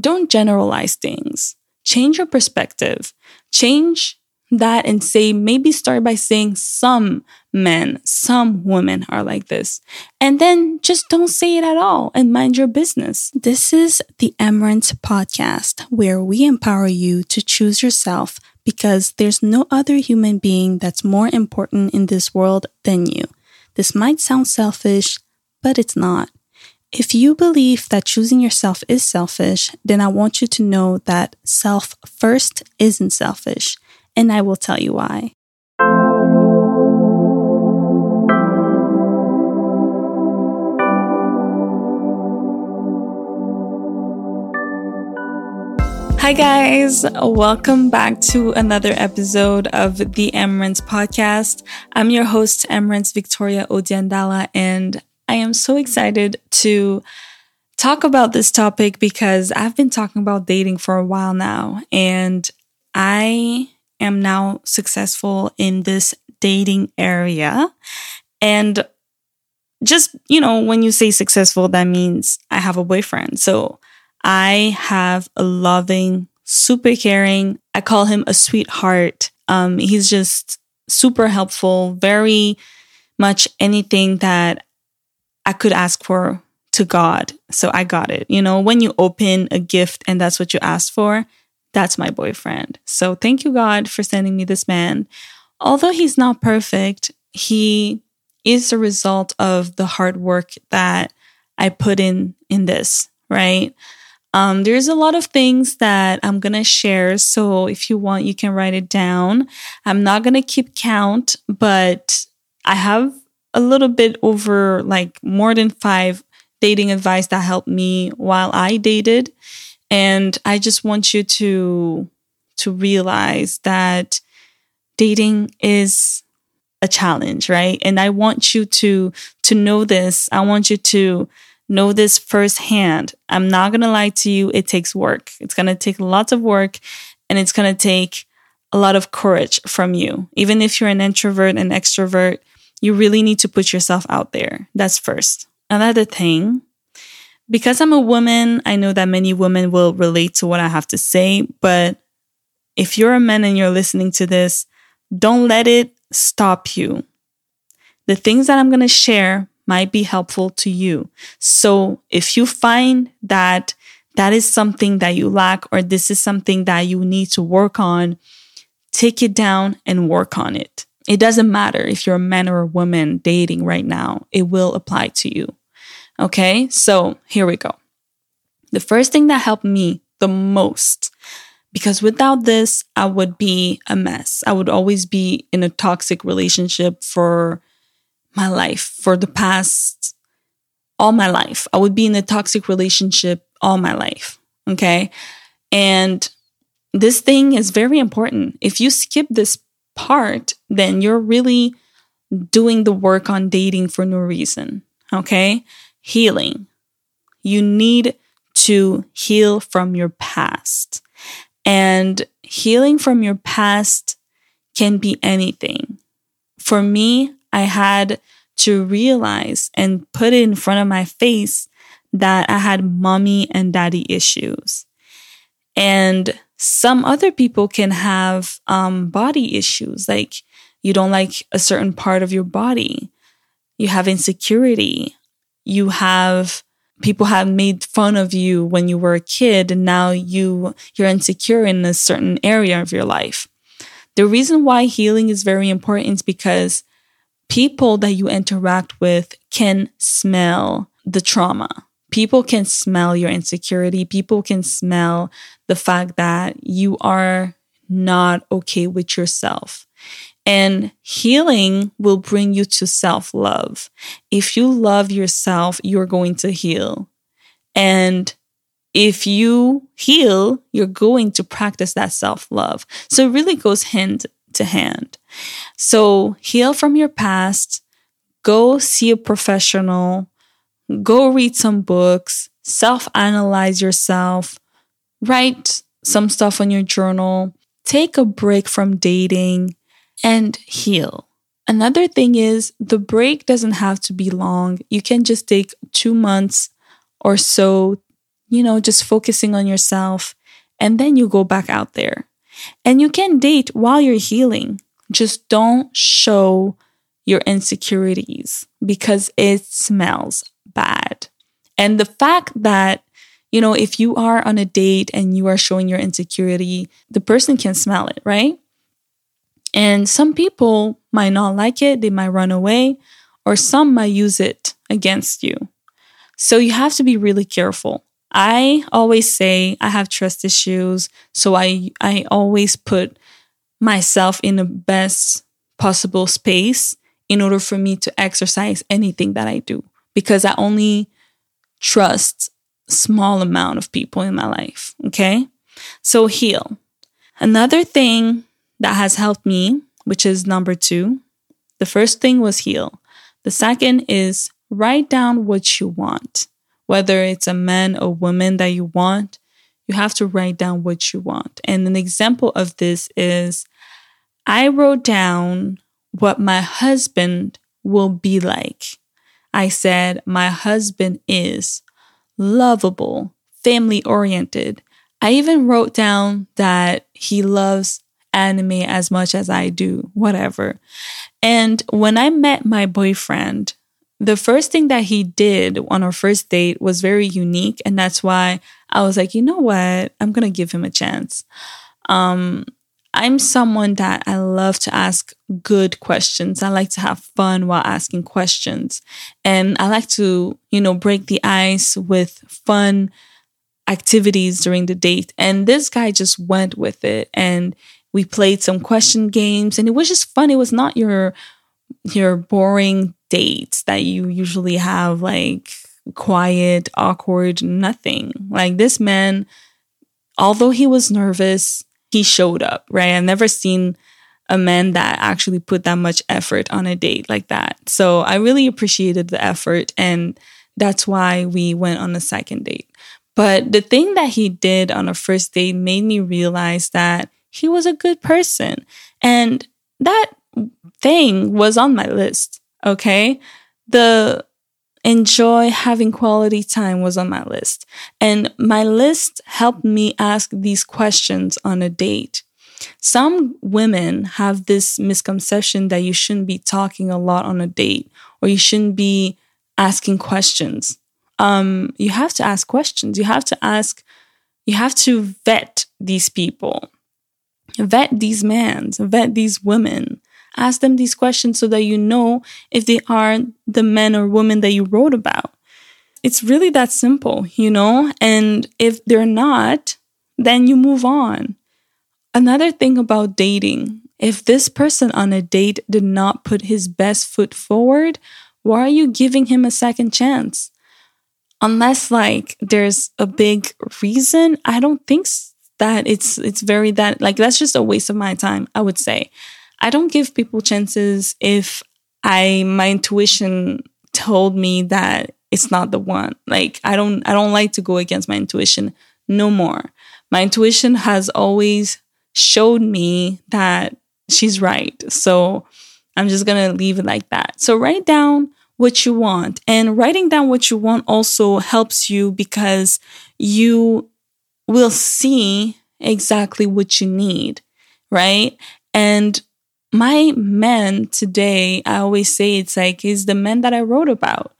don't generalize things. Change your perspective. Change that and say, maybe start by saying some men, some women are like this. And then just don't say it at all and mind your business. This is the Emmerance podcast where we empower you to choose yourself because there's no other human being that's more important in this world than you. This might sound selfish, but it's not. If you believe that choosing yourself is selfish, then I want you to know that self first isn't selfish and I will tell you why. Hi, guys. Welcome back to another episode of the Emmerance podcast. I'm your host, Emmerance Victoria Odia Ndala, and I am so excited to talk about this topic because I've been talking about dating for a while now, and I am now successful in this dating area. And just, you know, when you say successful, that means I have a boyfriend. So I have a loving, super caring, I call him a sweetheart. Um, he's just super helpful, very much anything that I could ask for to God. So I got it. You know, when you open a gift and that's what you asked for, that's my boyfriend. So thank you, God, for sending me this man. Although he's not perfect, he is the result of the hard work that I put in in this, right? Um, there's a lot of things that I'm gonna share. So if you want, you can write it down. I'm not gonna keep count, but I have a little bit over like more than five dating advice that helped me while I dated. And I just want you to to realize that dating is a challenge, right? And I want you to to know this. I want you to know this firsthand. I'm not going to lie to you, it takes work. It's going to take lots of work and it's going to take a lot of courage from you. Even if you're an introvert and extrovert, you really need to put yourself out there. That's first. Another thing because I'm a woman, I know that many women will relate to what I have to say, but if you're a man and you're listening to this, don't let it stop you. The things that I'm going to share might be helpful to you. So if you find that that is something that you lack or this is something that you need to work on, take it down and work on it. It doesn't matter if you're a man or a woman dating right now, it will apply to you. Okay, so here we go. The first thing that helped me the most, because without this, I would be a mess. I would always be in a toxic relationship for my life, for the past, all my life. I would be in a toxic relationship all my life. Okay. And this thing is very important. If you skip this part, then you're really doing the work on dating for no reason. Okay healing. You need to heal from your past. And healing from your past can be anything. For me, I had to realize and put it in front of my face that I had mommy and daddy issues. And some other people can have um, body issues, like you don't like a certain part of your body, you have insecurity, you have people have made fun of you when you were a kid and now you you're insecure in a certain area of your life. The reason why healing is very important is because people that you interact with can smell the trauma. People can smell your insecurity. People can smell the fact that you are not okay with yourself. And healing will bring you to self love. If you love yourself, you're going to heal. And if you heal, you're going to practice that self love. So it really goes hand to hand. So heal from your past, go see a professional, go read some books, self analyze yourself, write some stuff on your journal, take a break from dating, and heal. Another thing is the break doesn't have to be long. You can just take two months or so you know, just focusing on yourself. And then you go back out there. And you can date while you're healing. Just don't show your insecurities because it smells bad. And the fact that, you know, if you are on a date and you are showing your insecurity, the person can smell it, right? And some people might not like it, they might run away, or some might use it against you. So you have to be really careful. I always say I have trust issues, so I I always put myself in the best possible space in order for me to exercise anything that I do because I only trust small amount of people in my life, okay? So heal. Another thing that has helped me, which is number 2. The first thing was heal. The second is write down what you want whether it's a man or woman that you want, you have to write down what you want. And an example of this is I wrote down what my husband will be like. I said, My husband is lovable, family oriented. I even wrote down that he loves anime as much as I do, whatever. And when I met my boyfriend, the first thing that he did on our first date was very unique. And that's why I was like, you know what? I'm going to give him a chance. Um, I'm someone that I love to ask good questions. I like to have fun while asking questions. And I like to, you know, break the ice with fun activities during the date. And this guy just went with it. And we played some question games and it was just fun. It was not your your boring dates that you usually have like quiet, awkward, nothing. Like this man, although he was nervous, he showed up, right? I've never seen a man that actually put that much effort on a date like that. So I really appreciated the effort and that's why we went on a second date. But the thing that he did on a first date made me realize that he was a good person. And that thing was on my list. Okay. The enjoy having quality time was on my list. And my list helped me ask these questions on a date. Some women have this misconception that you shouldn't be talking a lot on a date or you shouldn't be asking questions. Um, you have to ask questions. You have to ask, you have to vet these people, vet these men, vet these women. Ask them these questions so that you know if they are the men or women that you wrote about. It's really that simple, you know? And if they're not, then you move on. Another thing about dating if this person on a date did not put his best foot forward, why are you giving him a second chance? Unless like there's a big reason, I don't think that it's it's very that like that's just a waste of my time, I would say. I don't give people chances if I my intuition told me that it's not the one. Like I don't I don't like to go against my intuition no more. My intuition has always showed me that she's right. So I'm just going to leave it like that. So write down what you want. And writing down what you want also helps you because you will see exactly what you need, right? And my man today, I always say it's like he's the man that I wrote about,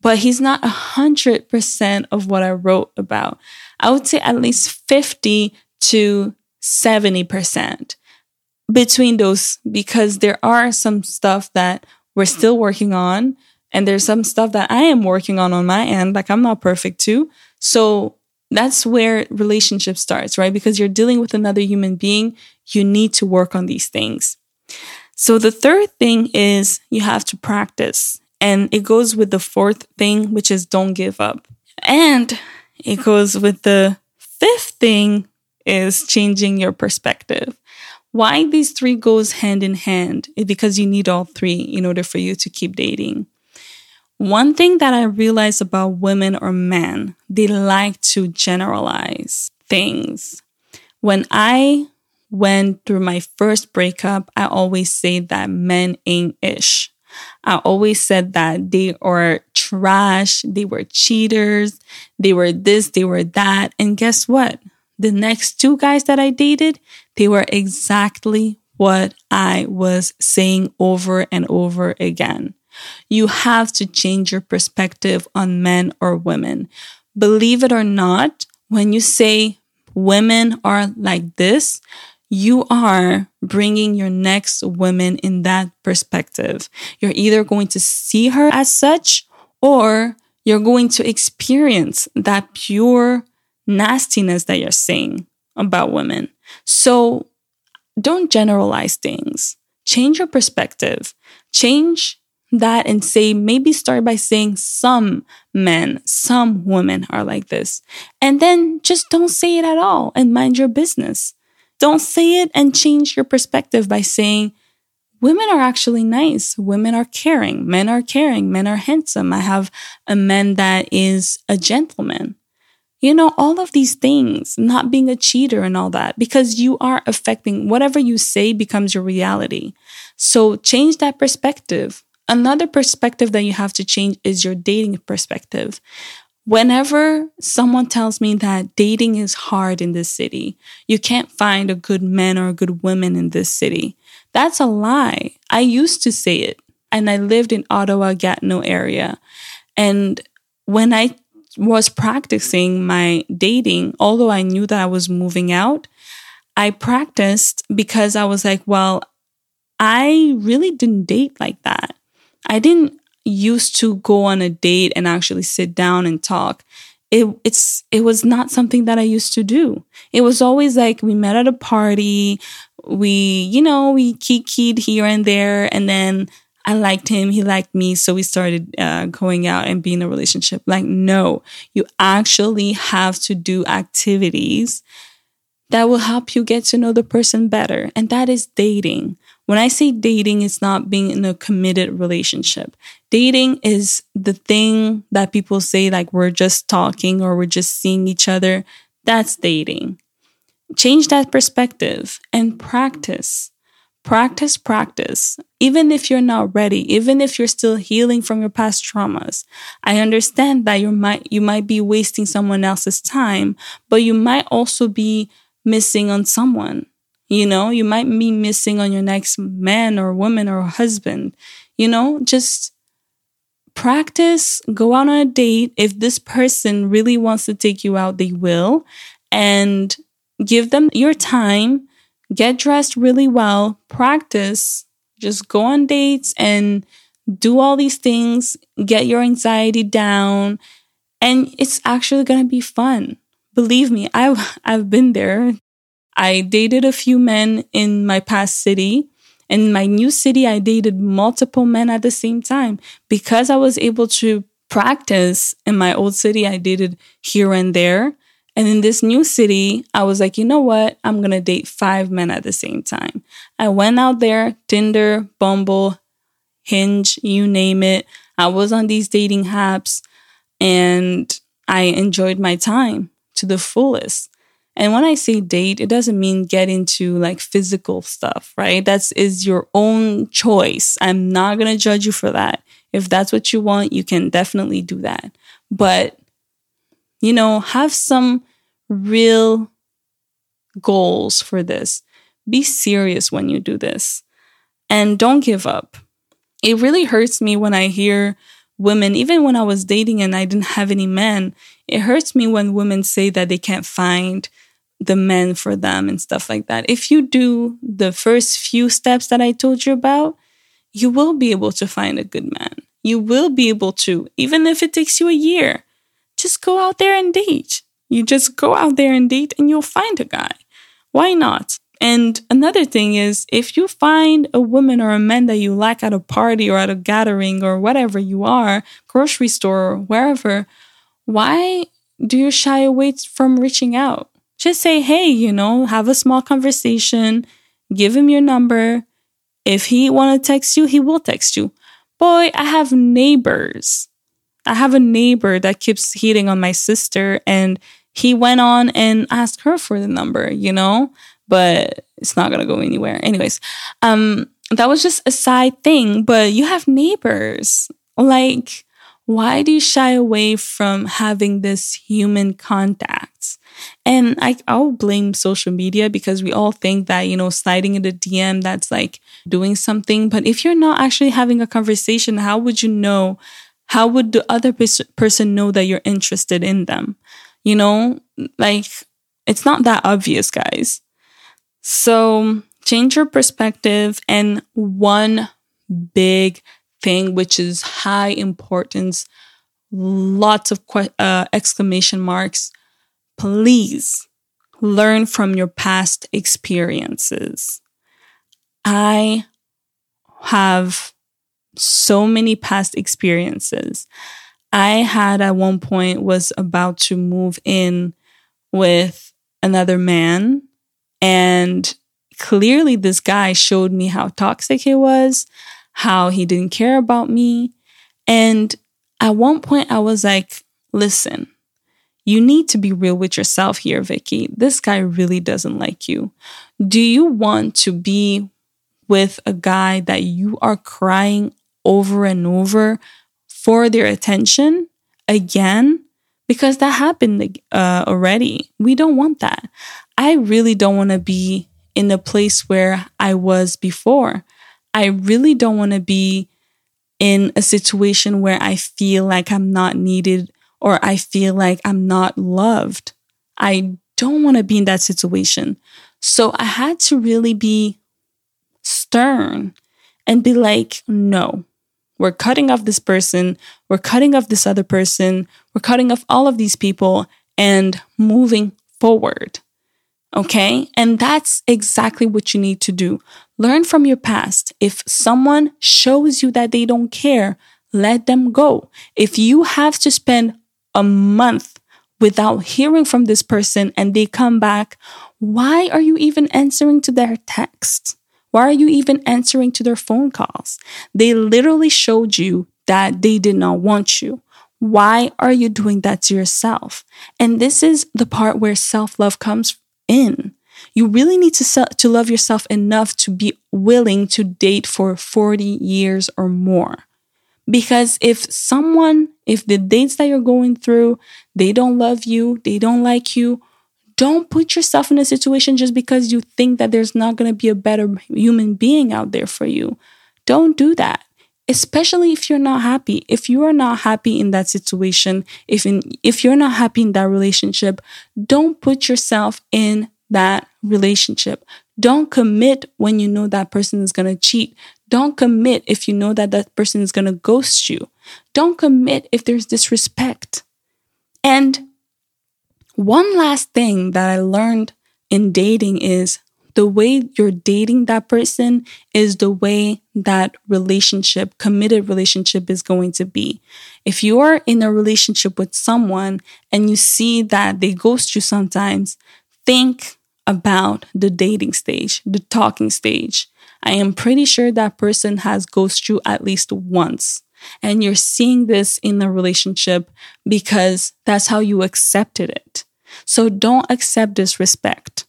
but he's not a hundred percent of what I wrote about. I would say at least 50 to 70% between those because there are some stuff that we're still working on and there's some stuff that I am working on on my end like I'm not perfect too. So that's where relationship starts, right? Because you're dealing with another human being, you need to work on these things. So the third thing is you have to practice. And it goes with the fourth thing, which is don't give up. And it goes with the fifth thing is changing your perspective. Why these three goes hand in hand is because you need all three in order for you to keep dating. One thing that I realize about women or men, they like to generalize things. When I went through my first breakup, I always say that men ain't ish. I always said that they are trash, they were cheaters, they were this, they were that. And guess what? The next two guys that I dated, they were exactly what I was saying over and over again. You have to change your perspective on men or women. Believe it or not, when you say women are like this, you are bringing your next woman in that perspective. You're either going to see her as such or you're going to experience that pure nastiness that you're saying about women. So don't generalize things. Change your perspective. Change that and say, maybe start by saying some men, some women are like this. And then just don't say it at all and mind your business. Don't say it and change your perspective by saying, women are actually nice. Women are caring. Men are caring. Men are handsome. I have a man that is a gentleman. You know, all of these things, not being a cheater and all that, because you are affecting whatever you say becomes your reality. So change that perspective. Another perspective that you have to change is your dating perspective. Whenever someone tells me that dating is hard in this city, you can't find a good man or a good woman in this city, that's a lie. I used to say it, and I lived in Ottawa, Gatineau area. And when I was practicing my dating, although I knew that I was moving out, I practiced because I was like, well, I really didn't date like that. I didn't used to go on a date and actually sit down and talk it it's it was not something that I used to do. It was always like we met at a party, we you know we kikied here and there, and then I liked him, he liked me, so we started uh, going out and being in a relationship. Like no, you actually have to do activities that will help you get to know the person better, and that is dating. When I say dating, it's not being in a committed relationship. Dating is the thing that people say, like, we're just talking or we're just seeing each other. That's dating. Change that perspective and practice. Practice, practice. Even if you're not ready, even if you're still healing from your past traumas, I understand that you might you might be wasting someone else's time, but you might also be missing on someone. You know, you might be missing on your next man or woman or husband. You know, just practice, go out on a date. If this person really wants to take you out, they will. And give them your time, get dressed really well, practice, just go on dates and do all these things, get your anxiety down, and it's actually going to be fun. Believe me, I've I've been there. I dated a few men in my past city. In my new city, I dated multiple men at the same time because I was able to practice in my old city. I dated here and there. And in this new city, I was like, you know what? I'm going to date five men at the same time. I went out there, Tinder, Bumble, Hinge, you name it. I was on these dating apps and I enjoyed my time to the fullest. And when I say date, it doesn't mean get into like physical stuff, right? That's is your own choice. I'm not going to judge you for that. If that's what you want, you can definitely do that. But you know, have some real goals for this. Be serious when you do this. And don't give up. It really hurts me when I hear women, even when I was dating and I didn't have any men, it hurts me when women say that they can't find the men for them and stuff like that. If you do the first few steps that I told you about, you will be able to find a good man. You will be able to, even if it takes you a year, just go out there and date. You just go out there and date and you'll find a guy. Why not? And another thing is, if you find a woman or a man that you like at a party or at a gathering or whatever you are, grocery store or wherever, why do you shy away from reaching out? just say, hey, you know, have a small conversation, give him your number. If he want to text you, he will text you. Boy, I have neighbors. I have a neighbor that keeps hitting on my sister and he went on and asked her for the number, you know, but it's not going to go anywhere. Anyways, um that was just a side thing, but you have neighbors. Like, why do you shy away from having this human contact? And I, I'll blame social media because we all think that, you know, sliding in the DM, that's like doing something. But if you're not actually having a conversation, how would you know? How would the other pers- person know that you're interested in them? You know, like it's not that obvious, guys. So change your perspective. And one big thing, which is high importance, lots of que- uh, exclamation marks. Please learn from your past experiences. I have so many past experiences. I had at one point was about to move in with another man and clearly this guy showed me how toxic he was, how he didn't care about me. And at one point, I was like, listen, you need to be real with yourself here, Vicky. This guy really doesn't like you. Do you want to be with a guy that you are crying over and over for their attention again? Because that happened uh, already. We don't want that. I really don't want to be in the place where I was before. I really don't want to be in a situation where I feel like I'm not needed or I feel like I'm not loved. I don't want to be in that situation. So I had to really be stern and be like, no, we're cutting off this person. We're cutting off this other person. We're cutting off all of these people and moving forward. Okay. And that's exactly what you need to do. Learn from your past. If someone shows you that they don't care, let them go. If you have to spend a month without hearing from this person and they come back, why are you even answering to their text? Why are you even answering to their phone calls? They literally showed you that they did not want you. Why are you doing that to yourself? And this is the part where self love comes in. You really need to, to love yourself enough to be willing to date for 40 years or more. Because if someone, if the dates that you're going through, they don't love you, they don't like you, don't put yourself in a situation just because you think that there's not going to be a better human being out there for you. Don't do that. Especially if you're not happy. If you are not happy in that situation, if in, if you're not happy in that relationship, don't put yourself in that relationship. Don't commit when you know that person is going to cheat. Don't commit if you know that that person is going to ghost you. Don't commit if there's disrespect. And one last thing that I learned in dating is the way you're dating that person is the way that relationship, committed relationship is going to be. If you are in a relationship with someone and you see that they ghost you sometimes, think about the dating stage, the talking stage. I am pretty sure that person has ghosted you at least once. And you're seeing this in the relationship because that's how you accepted it. So don't accept disrespect.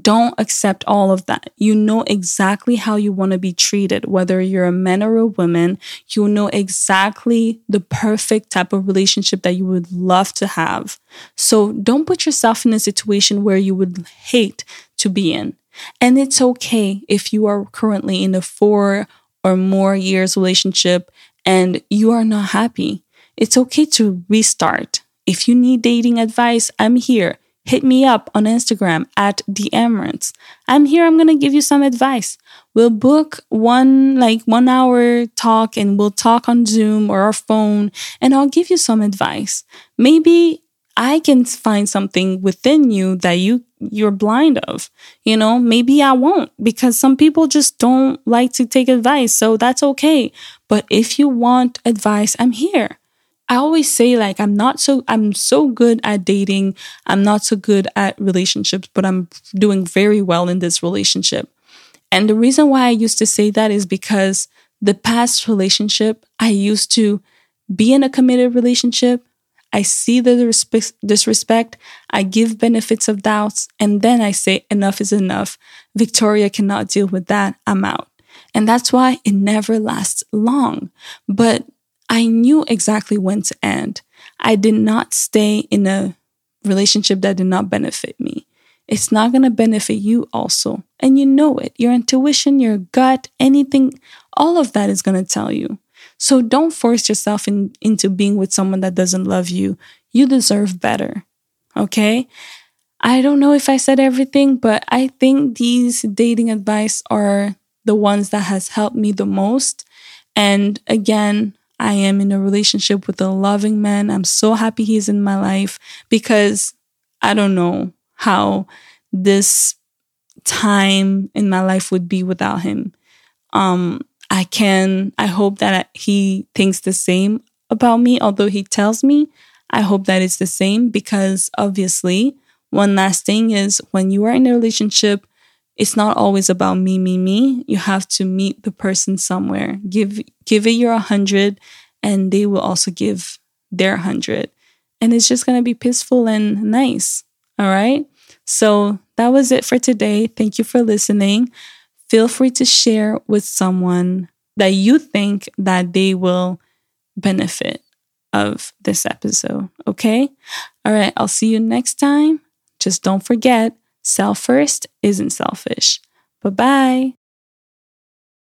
Don't accept all of that. You know exactly how you want to be treated, whether you're a man or a woman. You know exactly the perfect type of relationship that you would love to have. So don't put yourself in a situation where you would hate to be in. And it's okay if you are currently in a four or more years relationship and you are not happy. It's okay to restart. If you need dating advice, I'm here hit me up on Instagram at the Emmerance. I'm here. I'm going to give you some advice. We'll book one, like one hour talk and we'll talk on Zoom or our phone and I'll give you some advice. Maybe I can find something within you that you you're blind of. You know, maybe I won't because some people just don't like to take advice. So that's okay. But if you want advice, I'm here. I always say like I'm not so I'm so good at dating. I'm not so good at relationships, but I'm doing very well in this relationship. And the reason why I used to say that is because the past relationship, I used to be in a committed relationship. I see the disrespect. I give benefits of doubts. And then I say, enough is enough. Victoria cannot deal with that. I'm out. And that's why it never lasts long. But I knew exactly when to end. I did not stay in a relationship that did not benefit me. It's not going to benefit you also. And you know it. Your intuition, your gut, anything, all of that is going to tell you. So don't force yourself in, into being with someone that doesn't love you. You deserve better. Okay? I don't know if I said everything, but I think these dating advice are the ones that has helped me the most. And again, I am in a relationship with a loving man. I'm so happy he's in my life because I don't know how this time in my life would be without him. Um, I can, I hope that he thinks the same about me, although he tells me. I hope that it's the same because obviously, one last thing is when you are in a relationship, it's not always about me, me, me. You have to meet the person somewhere. Give give it your hundred, and they will also give their hundred, and it's just gonna be peaceful and nice. All right. So that was it for today. Thank you for listening. Feel free to share with someone that you think that they will benefit of this episode. Okay. All right. I'll see you next time. Just don't forget Self first isn't selfish. Bye bye.